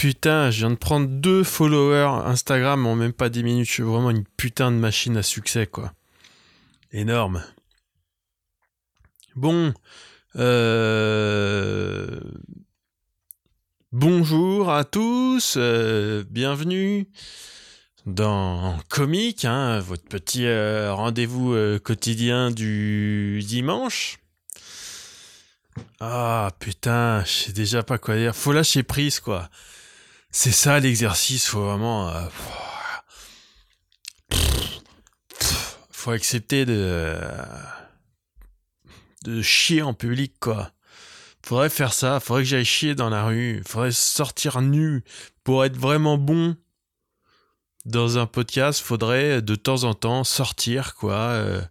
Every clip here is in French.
putain, je viens de prendre deux followers Instagram en même pas 10 minutes. Je suis vraiment une putain de machine à succès, quoi. Énorme. Bon, euh, bonjour à tous, euh, bienvenue dans Comique, hein, votre petit euh, rendez-vous quotidien du dimanche. Ah putain, je sais déjà pas quoi dire. Faut lâcher prise, quoi. C'est ça l'exercice, faut vraiment. faut accepter de de chier en public, quoi. Faudrait faire ça, faudrait que j'aille chier dans la rue, faudrait sortir nu pour être vraiment bon dans un podcast. Faudrait de temps en temps sortir, quoi, euh,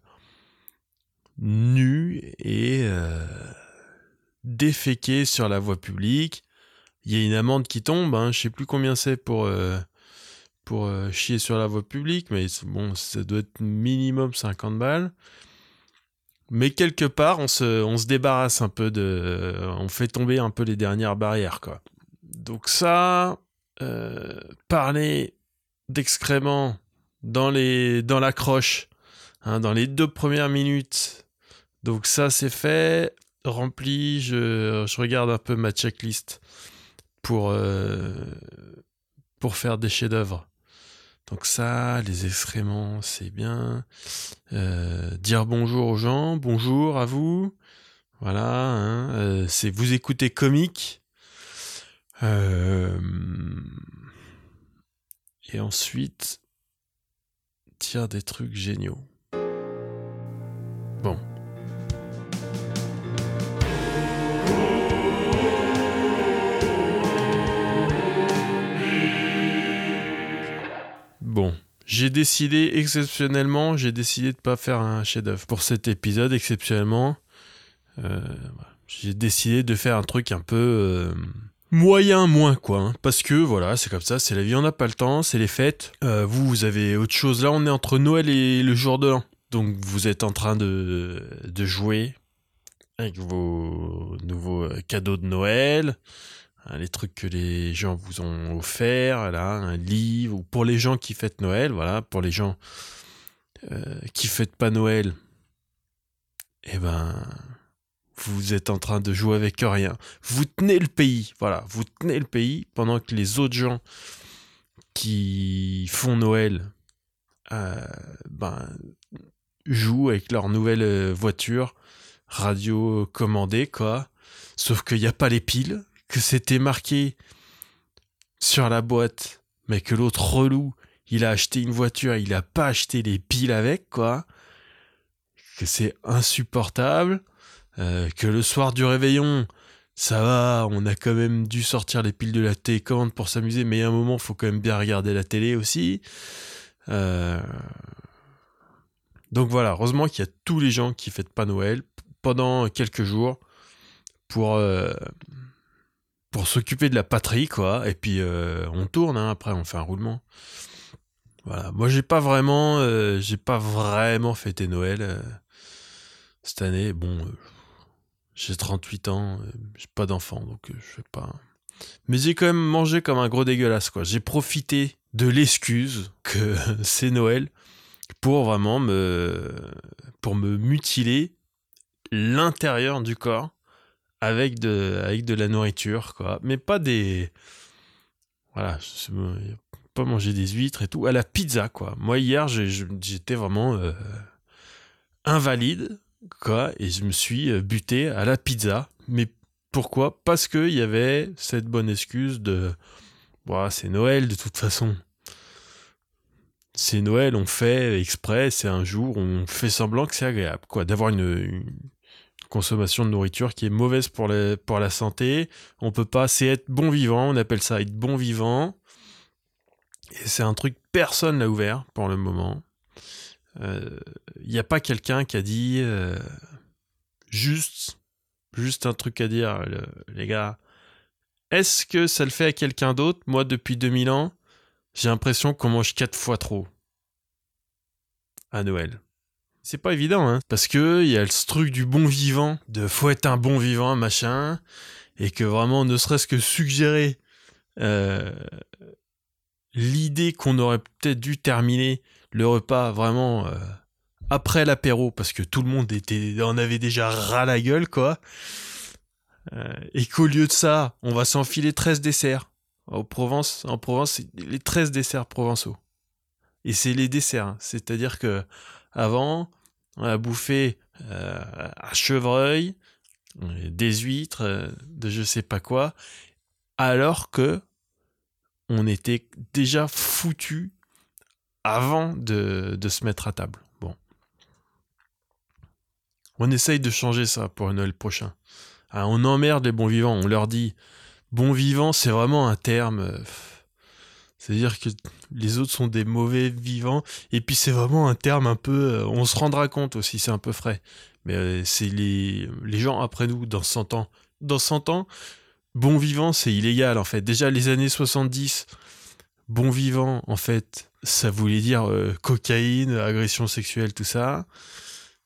nu et euh, déféquer sur la voie publique. Il y a une amende qui tombe, hein, je sais plus combien c'est pour euh, pour chier sur la voie publique, mais bon, ça doit être minimum 50 balles. Mais quelque part, on se, débarrasse un peu de. On fait tomber un peu les dernières barrières. Donc, ça, euh, parler d'excréments dans, les, dans la croche, hein, dans les deux premières minutes. Donc, ça, c'est fait. Rempli. Je, regarde un peu ma checklist pour, euh, pour faire des chefs-d'œuvre. Donc ça, les excréments, c'est bien. Euh, dire bonjour aux gens, bonjour à vous. Voilà, hein, euh, c'est vous écoutez comique. Et ensuite, dire des trucs géniaux. J'ai décidé exceptionnellement, j'ai décidé de pas faire un chef-d'œuvre pour cet épisode exceptionnellement. Euh, j'ai décidé de faire un truc un peu euh, moyen moins quoi, hein. parce que voilà, c'est comme ça, c'est la vie, on n'a pas le temps, c'est les fêtes. Euh, vous, vous avez autre chose. Là, on est entre Noël et le jour de l'an, donc vous êtes en train de de jouer avec vos nouveaux cadeaux de Noël. Hein, les trucs que les gens vous ont offerts, là, un livre, ou pour les gens qui fêtent Noël, voilà, pour les gens euh, qui fêtent pas Noël, eh ben, vous êtes en train de jouer avec rien. Vous tenez le pays, voilà, vous tenez le pays pendant que les autres gens qui font Noël, euh, ben, jouent avec leur nouvelle euh, voiture radio commandée, quoi. Sauf qu'il n'y a pas les piles, que c'était marqué sur la boîte, mais que l'autre relou, il a acheté une voiture, il a pas acheté les piles avec, quoi. Que c'est insupportable. Euh, que le soir du réveillon, ça va, on a quand même dû sortir les piles de la télécommande pour s'amuser, mais à un moment, faut quand même bien regarder la télé aussi. Euh, donc voilà, heureusement qu'il y a tous les gens qui fêtent pas Noël pendant quelques jours pour euh, pour s'occuper de la patrie, quoi. Et puis euh, on tourne, hein, après on fait un roulement. Voilà. Moi j'ai pas vraiment, euh, j'ai pas vraiment fêté Noël euh, cette année. Bon, j'ai 38 ans, j'ai pas d'enfant, donc je sais pas. Mais j'ai quand même mangé comme un gros dégueulasse, quoi. J'ai profité de l'excuse que c'est Noël pour vraiment me, pour me mutiler l'intérieur du corps avec de, la nourriture, quoi. Mais pas des. Voilà, pas manger des huîtres et tout. À la pizza, quoi. Moi, hier, j'étais vraiment euh, invalide, quoi. Et je me suis euh, buté à la pizza. Mais pourquoi? Parce qu'il y avait cette bonne excuse de. C'est Noël, de toute façon. C'est Noël, on fait exprès, c'est un jour, on fait semblant que c'est agréable, quoi. D'avoir une consommation de nourriture qui est mauvaise pour, pour la santé. On peut pas, c'est être bon vivant, on appelle ça être bon vivant. Et c'est un truc personne n'a ouvert pour le moment. Il euh, n'y a pas quelqu'un qui a dit euh, juste, juste un truc à dire, les gars. Est-ce que ça le fait à quelqu'un d'autre? Moi, depuis 2000 ans, j'ai l'impression qu'on mange quatre fois trop à Noël. C'est pas évident, hein. Parce que il y a ce truc du bon vivant, de faut être un bon vivant, machin, et que vraiment, ne serait-ce que suggérer euh, l'idée qu'on aurait peut-être dû terminer le repas vraiment euh, après l'apéro parce que tout le monde était en avait déjà ras la gueule quoi euh, et qu'au lieu de ça on va s'enfiler 13 desserts en Provence en Provence les 13 desserts provençaux et c'est les desserts hein. c'est-à-dire que avant on a bouffé euh, un chevreuil des huîtres euh, de je sais pas quoi alors que on était déjà foutu avant de, de se mettre à table. Bon. On essaye de changer ça pour Noël prochain. Ah, on emmerde les bons vivants. On leur dit bon vivant, c'est vraiment un terme. euh, C'est-à-dire que les autres sont des mauvais vivants. Et puis c'est vraiment un terme un peu. euh, On se rendra compte aussi, c'est un peu frais. Mais euh, c'est les, les gens après nous, dans 100 ans. Dans 100 ans, bon vivant, c'est illégal en fait. Déjà les années 70, bon vivant, en fait, ça voulait dire euh, cocaïne, agression sexuelle, tout ça.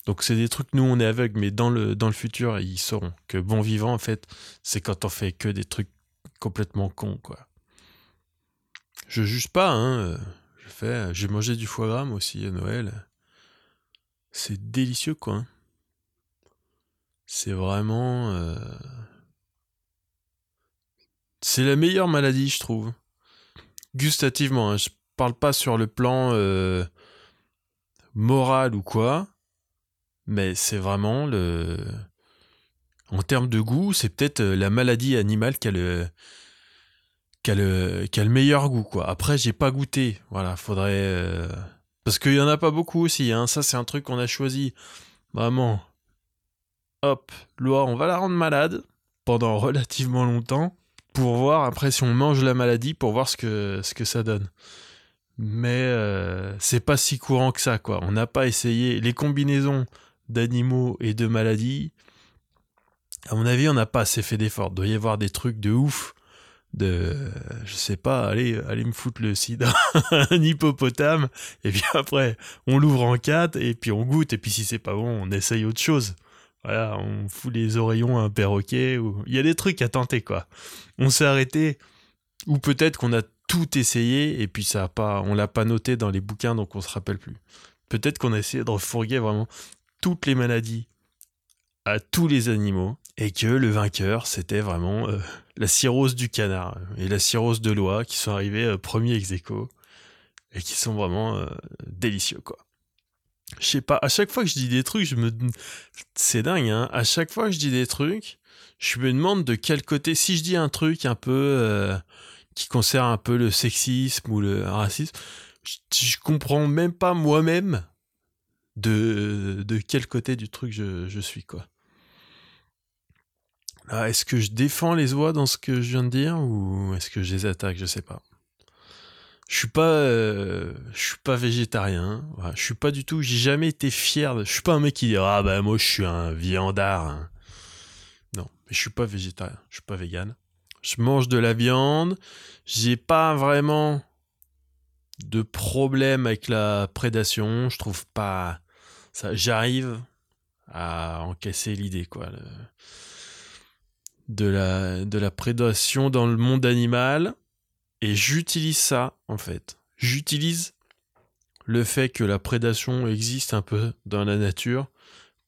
Donc c'est des trucs, nous on est aveugles, mais dans le, dans le futur, ils sauront que bon vivant, en fait, c'est quand on fait que des trucs complètement cons, quoi. Je juge pas, hein. euh, Je fais, j'ai mangé du foie gras aussi à Noël. C'est délicieux, quoi. hein. C'est vraiment... euh, C'est la meilleure maladie, je trouve. Gustativement, hein. je parle pas sur le plan euh, moral ou quoi, mais c'est vraiment le. En termes de goût, c'est peut-être euh, la maladie animale qui a le. Qui a, le, meilleur goût, quoi. Après, j'ai pas goûté. Voilà, faudrait. euh, Parce qu'il y en a pas beaucoup aussi, hein. Ça, c'est un truc qu'on a choisi. Vraiment. Hop, loi, on va la rendre malade pendant relativement longtemps pour voir après si on mange la maladie pour voir ce que, ce que ça donne. Mais euh, c'est pas si courant que ça, quoi. On n'a pas essayé les combinaisons d'animaux et de maladies. À mon avis, on n'a pas assez fait d'efforts. Il doit y avoir des trucs de ouf. De, je sais pas, allez, allez me foutre le sida, un hippopotame, et puis après, on l'ouvre en quatre, et puis on goûte, et puis si c'est pas bon, on essaye autre chose. Voilà, on fout les oreillons à un perroquet, ou... il y a des trucs à tenter, quoi. On s'est arrêté, ou peut-être qu'on a tout essayé, et puis ça a pas, on l'a pas noté dans les bouquins, donc on se rappelle plus. Peut-être qu'on a essayé de refourguer vraiment toutes les maladies à tous les animaux, et que le vainqueur, c'était vraiment euh, la cirrhose du canard et la cirrhose de l'oie qui sont arrivés euh, premiers ex aequo, et qui sont vraiment euh, délicieux, quoi. Je sais pas, à chaque fois que je dis des trucs, je me. C'est dingue, hein. À chaque fois que je dis des trucs, je me demande de quel côté. Si je dis un truc un peu. euh, qui concerne un peu le sexisme ou le racisme, je, je comprends même pas moi-même de, de quel côté du truc je, je suis, quoi. Est-ce que je défends les oies dans ce que je viens de dire ou est-ce que je les attaque? Je sais pas. Je suis pas, euh, suis pas végétarien. Voilà, je suis pas du tout. J'ai jamais été fier. De, je suis pas un mec qui dit ah bah moi je suis un viandard. hein. Non, mais je suis pas végétarien. Je suis pas vegan. Je mange de la viande. J'ai pas vraiment de problème avec la prédation. Je trouve pas ça. J'arrive à encaisser l'idée quoi. De la de la prédation dans le monde animal et j'utilise ça en fait. J'utilise le fait que la prédation existe un peu dans la nature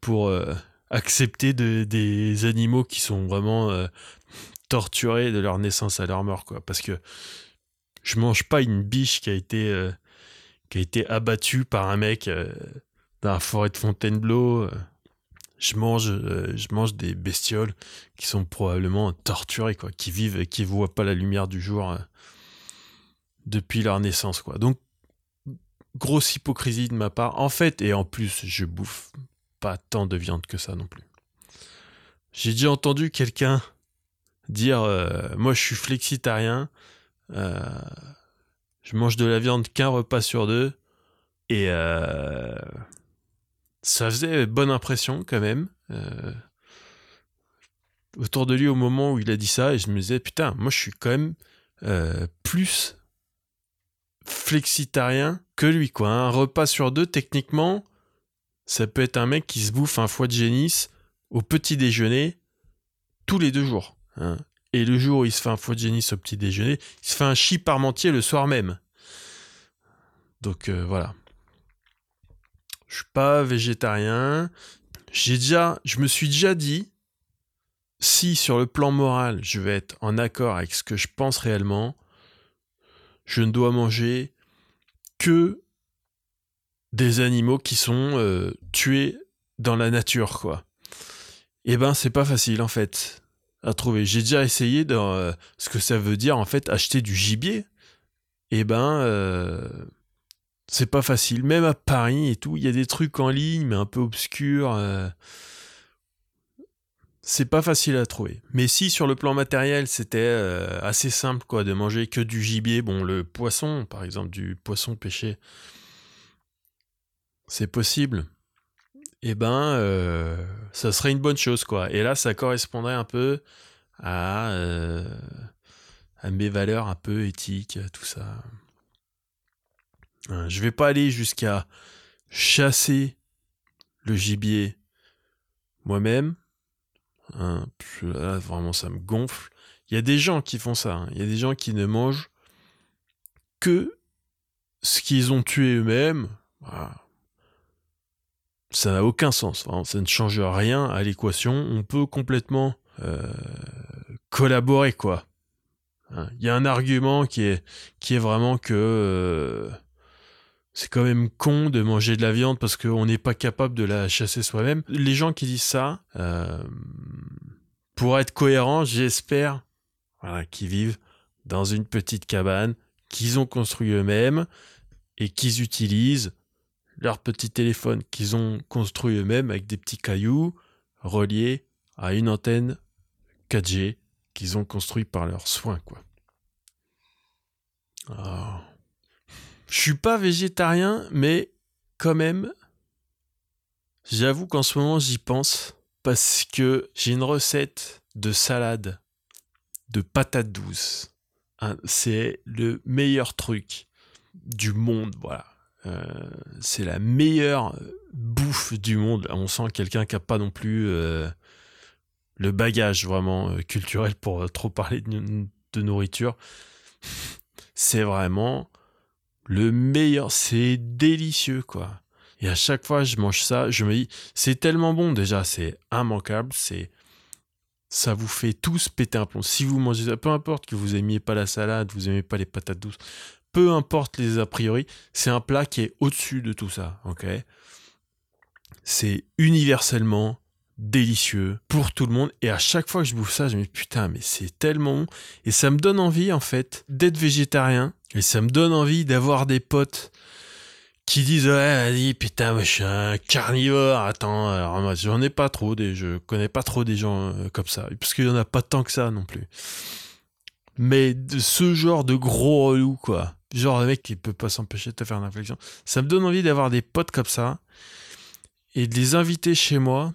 pour euh, accepter de- des animaux qui sont vraiment euh, torturés de leur naissance à leur mort quoi parce que je mange pas une biche qui a été euh, qui a été abattue par un mec dans la forêt de Fontainebleau. Je mange euh, je mange des bestioles qui sont probablement torturées quoi qui vivent et qui voient pas la lumière du jour euh, depuis leur naissance quoi. Donc grosse hypocrisie de ma part. En fait et en plus je bouffe pas tant de viande que ça non plus. J'ai déjà entendu quelqu'un dire euh, moi je suis flexitarien je mange de la viande qu'un repas sur deux et ça faisait bonne impression quand même euh, autour de lui au moment où il a dit ça et je me disais putain moi je suis quand même euh, plus flexitarien que lui quoi un repas sur deux techniquement ça peut être un mec qui se bouffe un foie de génisse au petit déjeuner tous les deux jours hein. Et le jour où il se fait un foie de génie au petit déjeuner, il se fait un chi parmentier le soir même. Donc euh, voilà. Je suis pas végétarien. J'ai déjà, je me suis déjà dit, si sur le plan moral, je vais être en accord avec ce que je pense réellement, je ne dois manger que des animaux qui sont euh, tués dans la nature, quoi. Eh ben, c'est pas facile, en fait, à trouver. J'ai déjà essayé de, euh, ce que ça veut dire, en fait, acheter du gibier. Eh ben, euh, c'est pas facile. Même à Paris et tout, il y a des trucs en ligne, mais un peu obscurs. c'est pas facile à trouver. Mais si sur le plan matériel, c'était assez simple, quoi, de manger que du gibier, bon, le poisson, par exemple, du poisson pêché, c'est possible, eh ben, euh, ça serait une bonne chose, quoi. Et là, ça correspondrait un peu à, euh, à mes valeurs un peu éthiques, tout ça. Hein, je vais pas aller jusqu'à chasser le gibier moi-même. Hein, là, vraiment, ça me gonfle. Il y a des gens qui font ça. Hein. Il y a des gens qui ne mangent que ce qu'ils ont tué eux-mêmes. Ça n'a aucun sens. ça ne change rien à l'équation. On peut complètement euh, collaborer, quoi. Hein, il y a un argument qui est, qui est vraiment que euh, c'est quand même con de manger de la viande parce qu'on n'est pas capable de la chasser soi-même. Les gens qui disent ça, euh, pour être cohérent, j'espère qu'ils vivent dans une petite cabane qu'ils ont construit eux-mêmes et qu'ils utilisent leur petit téléphone qu'ils ont construit eux-mêmes avec des petits cailloux reliés à une antenne 4G qu'ils ont construit par leurs soins, quoi. Ah. Je suis pas végétarien, mais quand même, j'avoue qu'en ce moment j'y pense parce que j'ai une recette de salade de patates douces. C'est le meilleur truc du monde, voilà. Euh, c'est la meilleure bouffe du monde. On sent quelqu'un qui n'a pas non plus euh, le bagage vraiment euh, culturel pour trop parler de, nourriture. C'est vraiment le meilleur. C'est délicieux, quoi. Et à chaque fois, je mange ça, je me dis, c'est tellement bon déjà, c'est immanquable, c'est ça vous fait tous péter un plomb. Si vous mangez ça, peu importe que vous aimiez pas la salade, vous aimez pas les patates douces, peu importe les a priori, c'est un plat qui est au-dessus de tout ça, ok? C'est universellement délicieux pour tout le monde. Et à chaque fois que je bouffe ça, je me dis putain mais c'est tellement et ça me donne envie en fait d'être végétarien. Et ça me donne envie d'avoir des potes qui disent ouais vas-y putain moi je suis un carnivore. Attends alors moi j'en ai pas trop des je connais pas trop des gens euh, comme ça. Parce qu'il y en a pas tant que ça non plus. Mais de ce genre de gros relou quoi. Genre de mec qui peut pas s'empêcher de te faire une réflexion. Ça me donne envie d'avoir des potes comme ça et de les inviter chez moi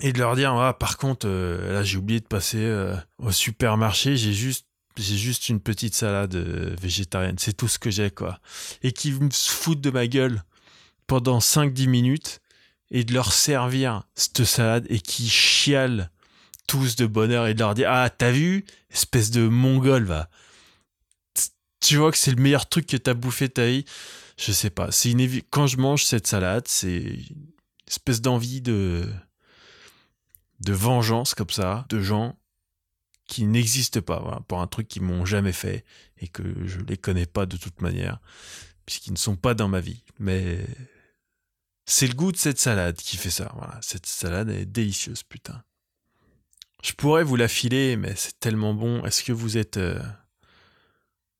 et de leur dire ah, par contre euh, là j'ai oublié de passer euh, au supermarché, j'ai juste j'ai juste une petite salade euh, végétarienne, c'est tout ce que j'ai quoi. Et qui me foutent de ma gueule pendant 5-10 minutes et de leur servir cette salade et qui chialent tous de bonheur et de leur dire ah t'as vu espèce de mongol va tu vois que c'est le meilleur truc que t'as bouffé ta vie? Je sais pas. C'est une quand je mange cette salade, c'est espèce d'envie de de vengeance comme ça, de gens qui n'existent pas, pour un truc qu'ils m'ont jamais fait et que je les connais pas de toute manière, puisqu'ils ne sont pas dans ma vie. Mais c'est le goût de cette salade qui fait ça. Voilà, cette salade est délicieuse, putain. Je pourrais vous la filer, mais c'est tellement bon. Est-ce que vous êtes euh,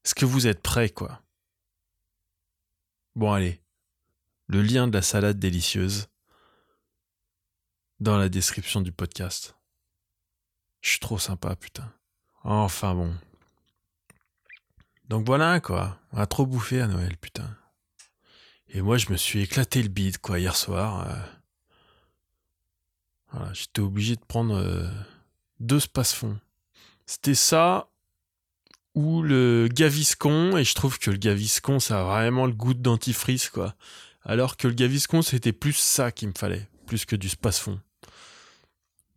est-ce que vous êtes prêts, quoi? Bon, allez. Le lien de la salade délicieuse dans la description du podcast. Je suis trop sympa, putain. Enfin bon. Donc voilà, quoi. On a trop bouffé à Noël, putain. Et moi, je me suis éclaté le bide, quoi, hier soir. Euh. Voilà, j'étais obligé de prendre euh, deux space-fonds. C'était ça ou le Gaviscon, et je trouve que le Gaviscon, ça a vraiment le goût de dentifrice, quoi. Alors que le Gaviscon, c'était plus ça qu'il me fallait, plus que du space-fond.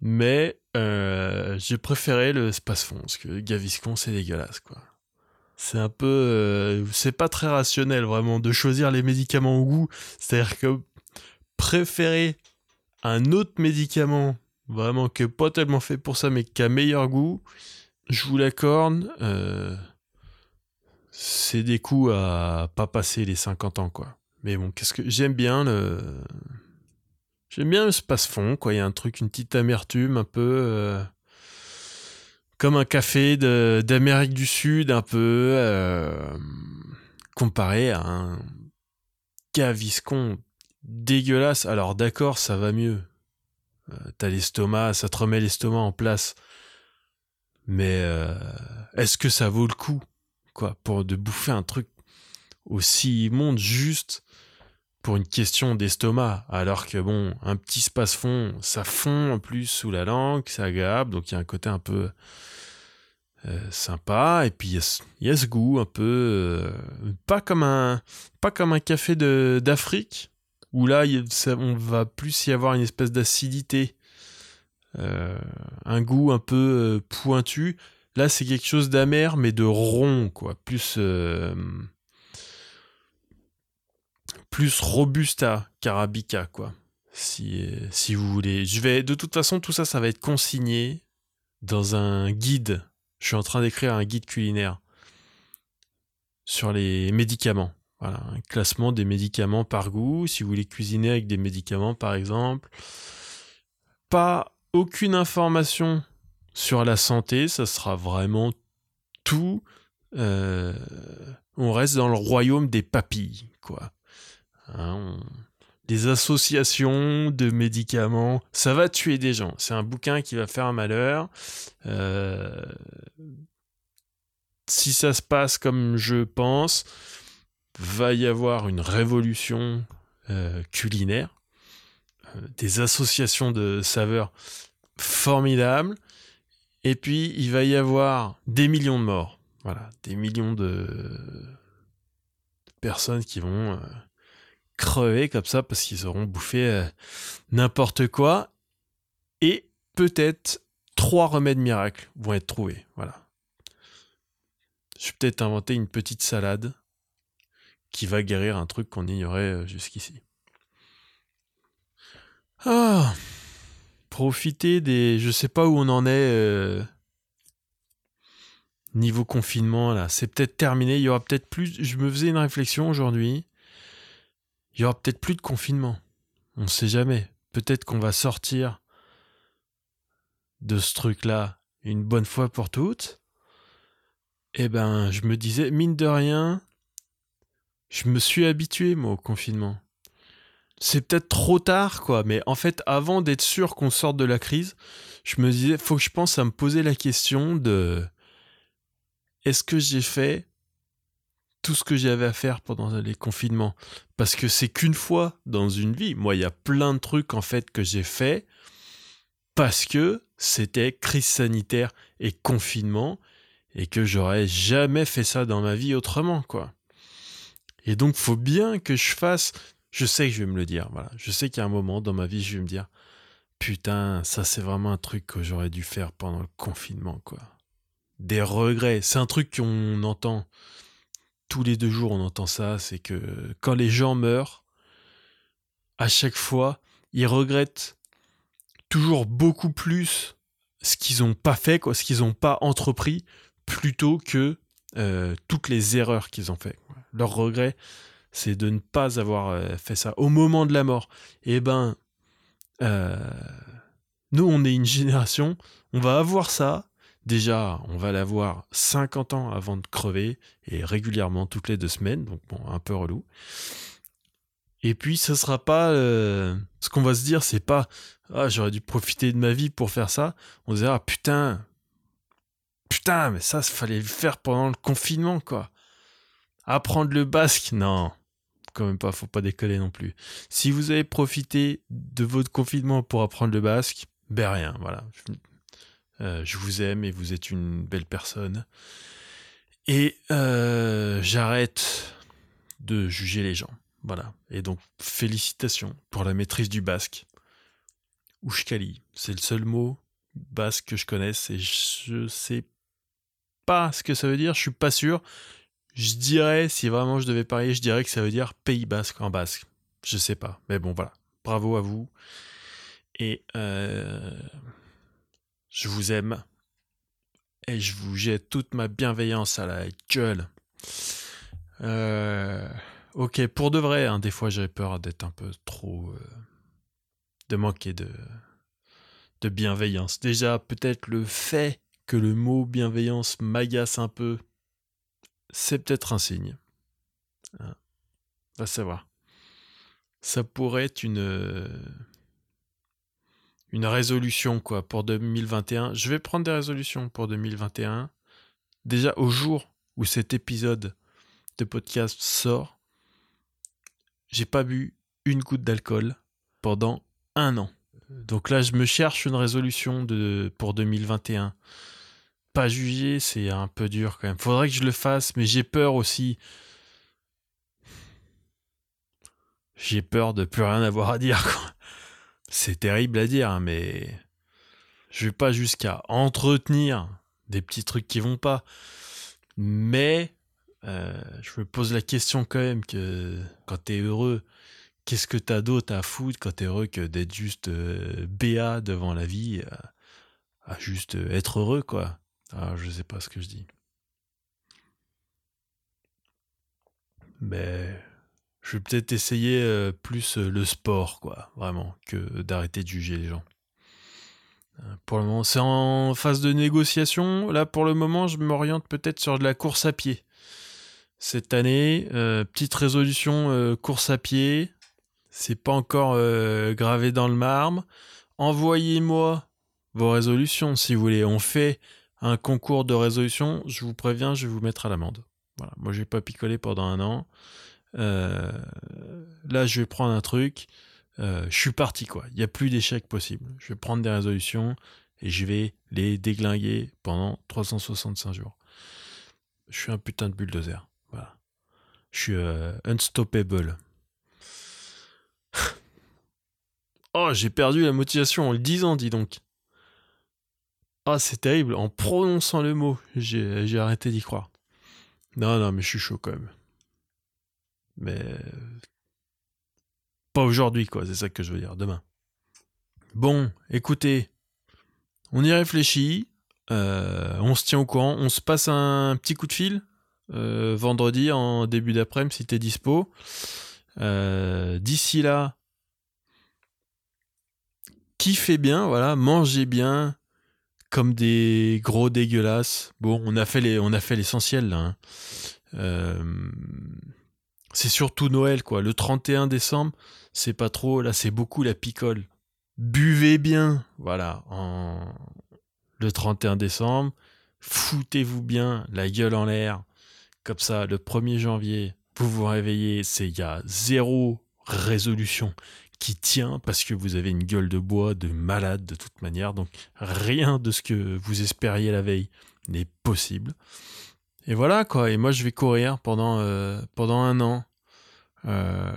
Mais euh, j'ai préféré le Spasfon, parce que Gaviscon, c'est dégueulasse, quoi. C'est un peu... euh, c'est pas très rationnel, vraiment, de choisir les médicaments au goût. C'est-à-dire que préférer un autre médicament, vraiment, que pas tellement fait pour ça, mais qui a meilleur goût, je vous l'accorde, euh, c'est des coups à pas passer les 50 ans, quoi. Mais bon, qu'est-ce que... J'aime bien le... J'aime bien le space-fond, quoi. Il y a un truc, une petite amertume, un peu... euh, comme un café d'Amérique du Sud, un peu... euh, comparé à un Gaviscon dégueulasse. Alors d'accord, ça va mieux. Euh, T'as l'estomac, ça te remet l'estomac en place. Mais est-ce que ça vaut le coup, quoi, pour de bouffer un truc aussi immonde juste pour une question d'estomac, alors que bon, un petit space fond, ça fond en plus sous la langue, c'est agréable, donc il y a un côté un peu euh, sympa, et puis il y, a ce- goût un peu euh, pas comme un pas comme un café d'Afrique où là on va plus y avoir une espèce d'acidité, euh, un goût un peu pointu. Là c'est quelque chose d'amer mais de rond quoi, plus plus robusta carabica quoi. Si si vous voulez, je vais de toute façon tout ça ça va être consigné dans un guide. Je suis en train d'écrire un guide culinaire sur les médicaments. Un classement des médicaments par goût, si vous voulez cuisiner avec des médicaments par exemple. Pas aucune information sur la santé, ça sera vraiment tout. euh, on reste dans le royaume des papilles, quoi. Hein, Des associations de médicaments, ça va tuer des gens. C'est un bouquin qui va faire un malheur. Euh, si ça se passe comme je pense, va y avoir une révolution euh, culinaire, euh, des associations de saveurs formidables, et puis il va y avoir des millions de morts. Voilà, des millions de, personnes qui vont crever comme ça parce qu'ils auront bouffé euh, n'importe quoi, et peut-être trois remèdes miracles vont être trouvés. Voilà. Je vais peut-être inventer une petite salade qui va guérir un truc qu'on ignorait euh, jusqu'ici. Ah, profiter des, je sais pas où on en est euh, niveau confinement là. C'est peut-être terminé. Il y aura peut-être plus. Je me faisais une réflexion aujourd'hui. Il y aura peut-être plus de confinement. On ne sait jamais. Peut-être qu'on va sortir de ce truc-là une bonne fois pour toutes. Eh ben, je me disais, mine de rien, je me suis habitué, moi, au confinement. C'est peut-être trop tard, quoi, mais en fait, avant d'être sûr qu'on sorte de la crise, je me disais, faut que je pense à me poser la question de est-ce que j'ai fait tout ce que j'avais à faire pendant les confinements Parce que c'est qu'une fois dans une vie. Moi, il y a plein de trucs, en fait, que j'ai fait parce que c'était crise sanitaire et confinement et que j'aurais jamais fait ça dans ma vie autrement, quoi. Et donc, faut bien que je fasse. Je sais que je vais me le dire, voilà. Je sais qu'il a un moment dans ma vie, je vais me dire, putain, ça c'est vraiment un truc que j'aurais dû faire pendant le confinement, quoi. Des regrets. C'est un truc qu'on entend tous les deux jours, on entend ça. C'est que quand les gens meurent, à chaque fois, ils regrettent toujours beaucoup plus ce qu'ils n'ont pas fait, quoi, ce qu'ils n'ont pas entrepris, plutôt que euh, toutes les erreurs qu'ils ont fait. Leur regret, c'est de ne pas avoir euh, fait ça au moment de la mort. Eh ben, euh, nous, on est une génération, on va avoir ça. Déjà, on va l'avoir 50 ans avant de crever, et régulièrement toutes les deux semaines, donc bon, un peu relou. Et puis, ça sera pas. euh, ce qu'on va se dire, c'est pas Ah, j'aurais dû profiter de ma vie pour faire ça. On se dira ah, Putain, putain, mais ça, fallait le faire pendant le confinement, quoi. Apprendre le basque, non, quand même pas, faut pas décoller non plus. Si vous avez profité de votre confinement pour apprendre le basque, ben rien, voilà. Je, euh, je vous aime et vous êtes une belle personne. Et euh, j'arrête de juger les gens. Voilà. Et donc, félicitations pour la maîtrise du basque. Oushkali, c'est le seul mot Basque que je connaisse et je sais pas ce que ça veut dire, je suis pas sûr. Je dirais, si vraiment je devais parier, je dirais que ça veut dire Pays Basque en basque. Je sais pas. Mais bon, voilà. Bravo à vous. Et euh, je vous aime. Et je vous jette toute ma bienveillance à la gueule. Euh, ok, pour de vrai, hein, des fois j'ai peur d'être un peu trop. Euh, de manquer de, de bienveillance. Déjà, peut-être le fait que le mot bienveillance m'agace un peu, c'est peut-être un signe. Hein. Va savoir. Ça pourrait être une. Une résolution, quoi, pour 2021. Je vais prendre des résolutions pour 2021. Déjà, au jour où cet épisode de podcast sort, j'ai pas bu une goutte d'alcool pendant un an. Donc là, je me cherche une résolution de, pour 2021. Pas juger, c'est un peu dur quand même. Faudrait que je le fasse, mais j'ai peur aussi. J'ai peur de plus rien avoir à dire. C'est terrible à dire, hein, mais je vais pas jusqu'à entretenir des petits trucs qui vont pas. Mais euh, je me pose la question quand même que quand tu es heureux, qu'est-ce que t'as d'autre à foutre quand t'es heureux que d'être juste euh, devant la vie, à, juste être heureux, quoi? Alors, je sais pas ce que je dis. Mais je vais peut-être essayer euh, plus le sport, quoi, vraiment, que d'arrêter de juger les gens. Pour le moment, c'est en phase de négociation. Là, pour le moment, je m'oriente peut-être sur de la course à pied cette année. Euh, petite résolution euh, course à pied. C'est pas encore euh, gravé dans le marbre. Envoyez-moi vos résolutions si vous voulez. On fait un concours de résolution. Je vous préviens, je vais vous mettre à l'amende. Voilà. Moi, je vais pas picoler pendant un an. Là, je vais prendre un truc. je suis parti, quoi. Il n'y a plus d'échecs possible. Je vais prendre des résolutions et je vais les déglinguer pendant 365 jours. Je suis un putain de bulldozer. Voilà. Je suis euh, unstoppable. oh, j'ai perdu la motivation en le disant, dis donc. Ah, oh, c'est terrible. En prononçant le mot, j'ai arrêté d'y croire. Non, non, mais je suis chaud quand même. Mais. Pas aujourd'hui, quoi. C'est ça que je veux dire. Demain. Bon, écoutez. On y réfléchit. Euh, on se tient au courant. On se passe un petit coup de fil euh, vendredi en début d'après-midi si t'es dispo. Euh, d'ici là, kiffez bien, voilà, mangez bien, comme des gros dégueulasses. Bon, on a fait l'essentiel là. Hein. C'est surtout Noël quoi. Le 31 décembre, c'est pas trop, là c'est beaucoup la picole. Buvez bien, voilà, en le 31 décembre. Foutez-vous bien la gueule en l'air. Comme ça, le 1er janvier, vous vous réveillez, c'est il y a zéro résolution qui tient parce que vous avez une gueule de bois de malade de toute manière. Donc rien de ce que vous espériez la veille n'est possible. Et voilà quoi. Et moi je vais courir pendant, euh, pendant un an. Euh,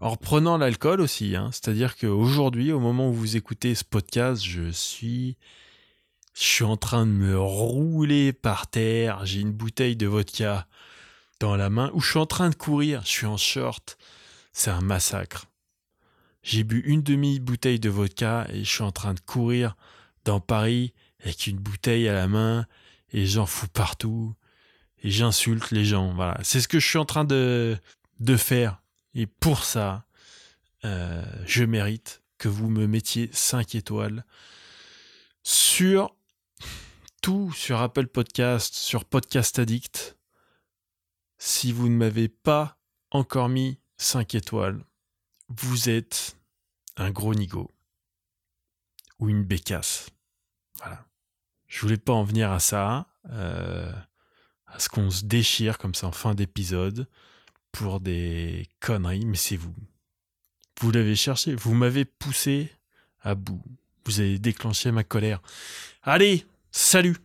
en reprenant l'alcool aussi. Hein. C'est-à-dire qu'aujourd'hui, au moment où vous écoutez ce podcast, je suis je suis en train de me rouler par terre. J'ai une bouteille de vodka dans la main. Ou je suis en train de courir. Je suis en short. C'est un massacre. J'ai bu une demi-bouteille de vodka et je suis en train de courir dans Paris avec une bouteille à la main et j'en fous partout et j'insulte les gens. Voilà. C'est ce que je suis en train de, faire. Et pour ça, euh, je mérite que vous me mettiez 5 étoiles sur tout sur Apple Podcast, sur Podcast Addict. Si vous ne m'avez pas encore mis 5 étoiles, vous êtes un gros nigo ou une bécasse. Voilà. Je voulais pas en venir à ça, euh, à ce qu'on se déchire comme ça en fin d'épisode pour des conneries, mais c'est vous. Vous l'avez cherché, vous m'avez poussé à bout. Vous avez déclenché ma colère. Allez, Salut